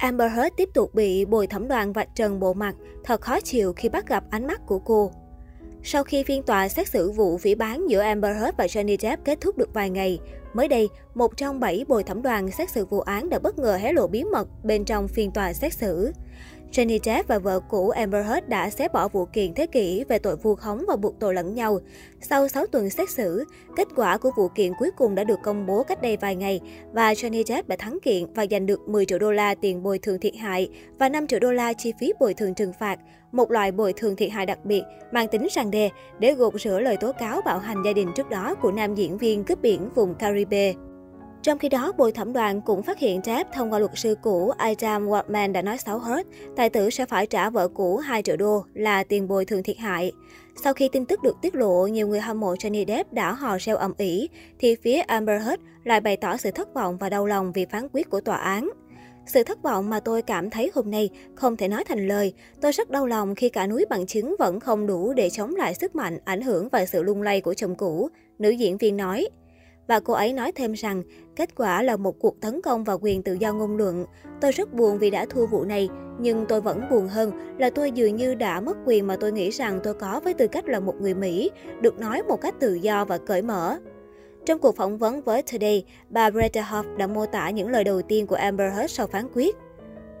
Amber Heard tiếp tục bị bồi thẩm đoàn vạch trần bộ mặt, thật khó chịu khi bắt gặp ánh mắt của cô. Sau khi phiên tòa xét xử vụ phỉ bán giữa Amber Heard và Johnny Depp kết thúc được vài ngày, mới đây, một trong bảy bồi thẩm đoàn xét xử vụ án đã bất ngờ hé lộ bí mật bên trong phiên tòa xét xử. Johnny Depp và vợ cũ Amber Heard đã xé bỏ vụ kiện thế kỷ về tội vu khống và buộc tội lẫn nhau. Sau 6 tuần xét xử, kết quả của vụ kiện cuối cùng đã được công bố cách đây vài ngày và Johnny Depp đã thắng kiện và giành được 10 triệu đô la tiền bồi thường thiệt hại và 5 triệu đô la chi phí bồi thường trừng phạt, một loại bồi thường thiệt hại đặc biệt mang tính răng đe để gột rửa lời tố cáo bạo hành gia đình trước đó của nam diễn viên cướp biển vùng Caribe. Trong khi đó, bồi thẩm đoàn cũng phát hiện Depp thông qua luật sư cũ Adam Waldman đã nói xấu hết, tài tử sẽ phải trả vợ cũ 2 triệu đô là tiền bồi thường thiệt hại. Sau khi tin tức được tiết lộ, nhiều người hâm mộ Johnny Depp đã hò reo ầm ĩ, thì phía Amber Heard lại bày tỏ sự thất vọng và đau lòng vì phán quyết của tòa án. Sự thất vọng mà tôi cảm thấy hôm nay không thể nói thành lời. Tôi rất đau lòng khi cả núi bằng chứng vẫn không đủ để chống lại sức mạnh, ảnh hưởng và sự lung lay của chồng cũ, nữ diễn viên nói. Và cô ấy nói thêm rằng, kết quả là một cuộc tấn công vào quyền tự do ngôn luận. Tôi rất buồn vì đã thua vụ này, nhưng tôi vẫn buồn hơn là tôi dường như đã mất quyền mà tôi nghĩ rằng tôi có với tư cách là một người Mỹ, được nói một cách tự do và cởi mở. Trong cuộc phỏng vấn với Today, bà Bretta Hoff đã mô tả những lời đầu tiên của Amber Heard sau phán quyết.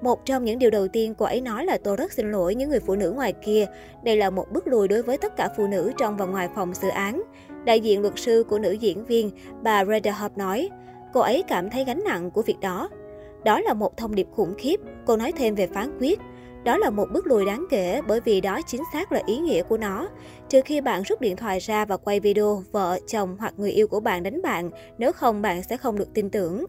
Một trong những điều đầu tiên cô ấy nói là tôi rất xin lỗi những người phụ nữ ngoài kia. Đây là một bước lùi đối với tất cả phụ nữ trong và ngoài phòng xử án. Đại diện luật sư của nữ diễn viên, bà Reda Hope nói, cô ấy cảm thấy gánh nặng của việc đó. Đó là một thông điệp khủng khiếp, cô nói thêm về phán quyết. Đó là một bước lùi đáng kể bởi vì đó chính xác là ý nghĩa của nó. Trừ khi bạn rút điện thoại ra và quay video vợ, chồng hoặc người yêu của bạn đánh bạn, nếu không bạn sẽ không được tin tưởng.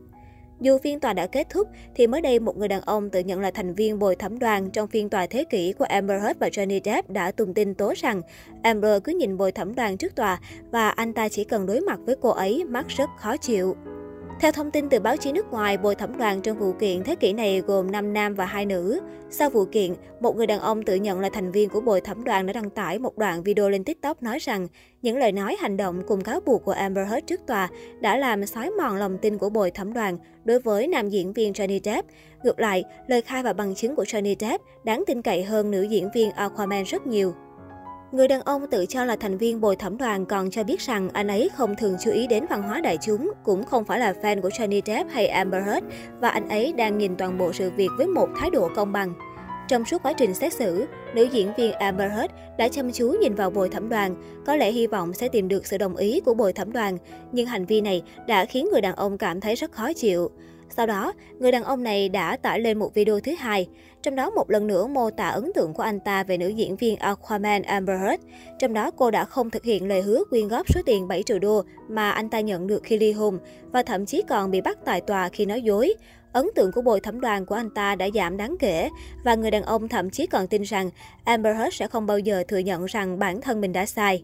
Dù phiên tòa đã kết thúc, thì mới đây một người đàn ông tự nhận là thành viên bồi thẩm đoàn trong phiên tòa thế kỷ của Amber Heard và Johnny Depp đã tung tin tố rằng Amber cứ nhìn bồi thẩm đoàn trước tòa và anh ta chỉ cần đối mặt với cô ấy mắt rất khó chịu. Theo thông tin từ báo chí nước ngoài, bồi thẩm đoàn trong vụ kiện thế kỷ này gồm 5 nam và 2 nữ. Sau vụ kiện, một người đàn ông tự nhận là thành viên của bồi thẩm đoàn đã đăng tải một đoạn video lên TikTok nói rằng những lời nói hành động cùng cáo buộc của Amber Heard trước tòa đã làm xói mòn lòng tin của bồi thẩm đoàn đối với nam diễn viên Johnny Depp. Ngược lại, lời khai và bằng chứng của Johnny Depp đáng tin cậy hơn nữ diễn viên Aquaman rất nhiều. Người đàn ông tự cho là thành viên bồi thẩm đoàn còn cho biết rằng anh ấy không thường chú ý đến văn hóa đại chúng, cũng không phải là fan của Johnny Depp hay Amber Heard và anh ấy đang nhìn toàn bộ sự việc với một thái độ công bằng. Trong suốt quá trình xét xử, nữ diễn viên Amber Heard đã chăm chú nhìn vào bồi thẩm đoàn, có lẽ hy vọng sẽ tìm được sự đồng ý của bồi thẩm đoàn, nhưng hành vi này đã khiến người đàn ông cảm thấy rất khó chịu. Sau đó, người đàn ông này đã tải lên một video thứ hai, trong đó một lần nữa mô tả ấn tượng của anh ta về nữ diễn viên Aquaman Amber Heard. Trong đó cô đã không thực hiện lời hứa quyên góp số tiền 7 triệu đô mà anh ta nhận được khi ly hôn và thậm chí còn bị bắt tại tòa khi nói dối. Ấn tượng của bồi thẩm đoàn của anh ta đã giảm đáng kể và người đàn ông thậm chí còn tin rằng Amber Heard sẽ không bao giờ thừa nhận rằng bản thân mình đã sai.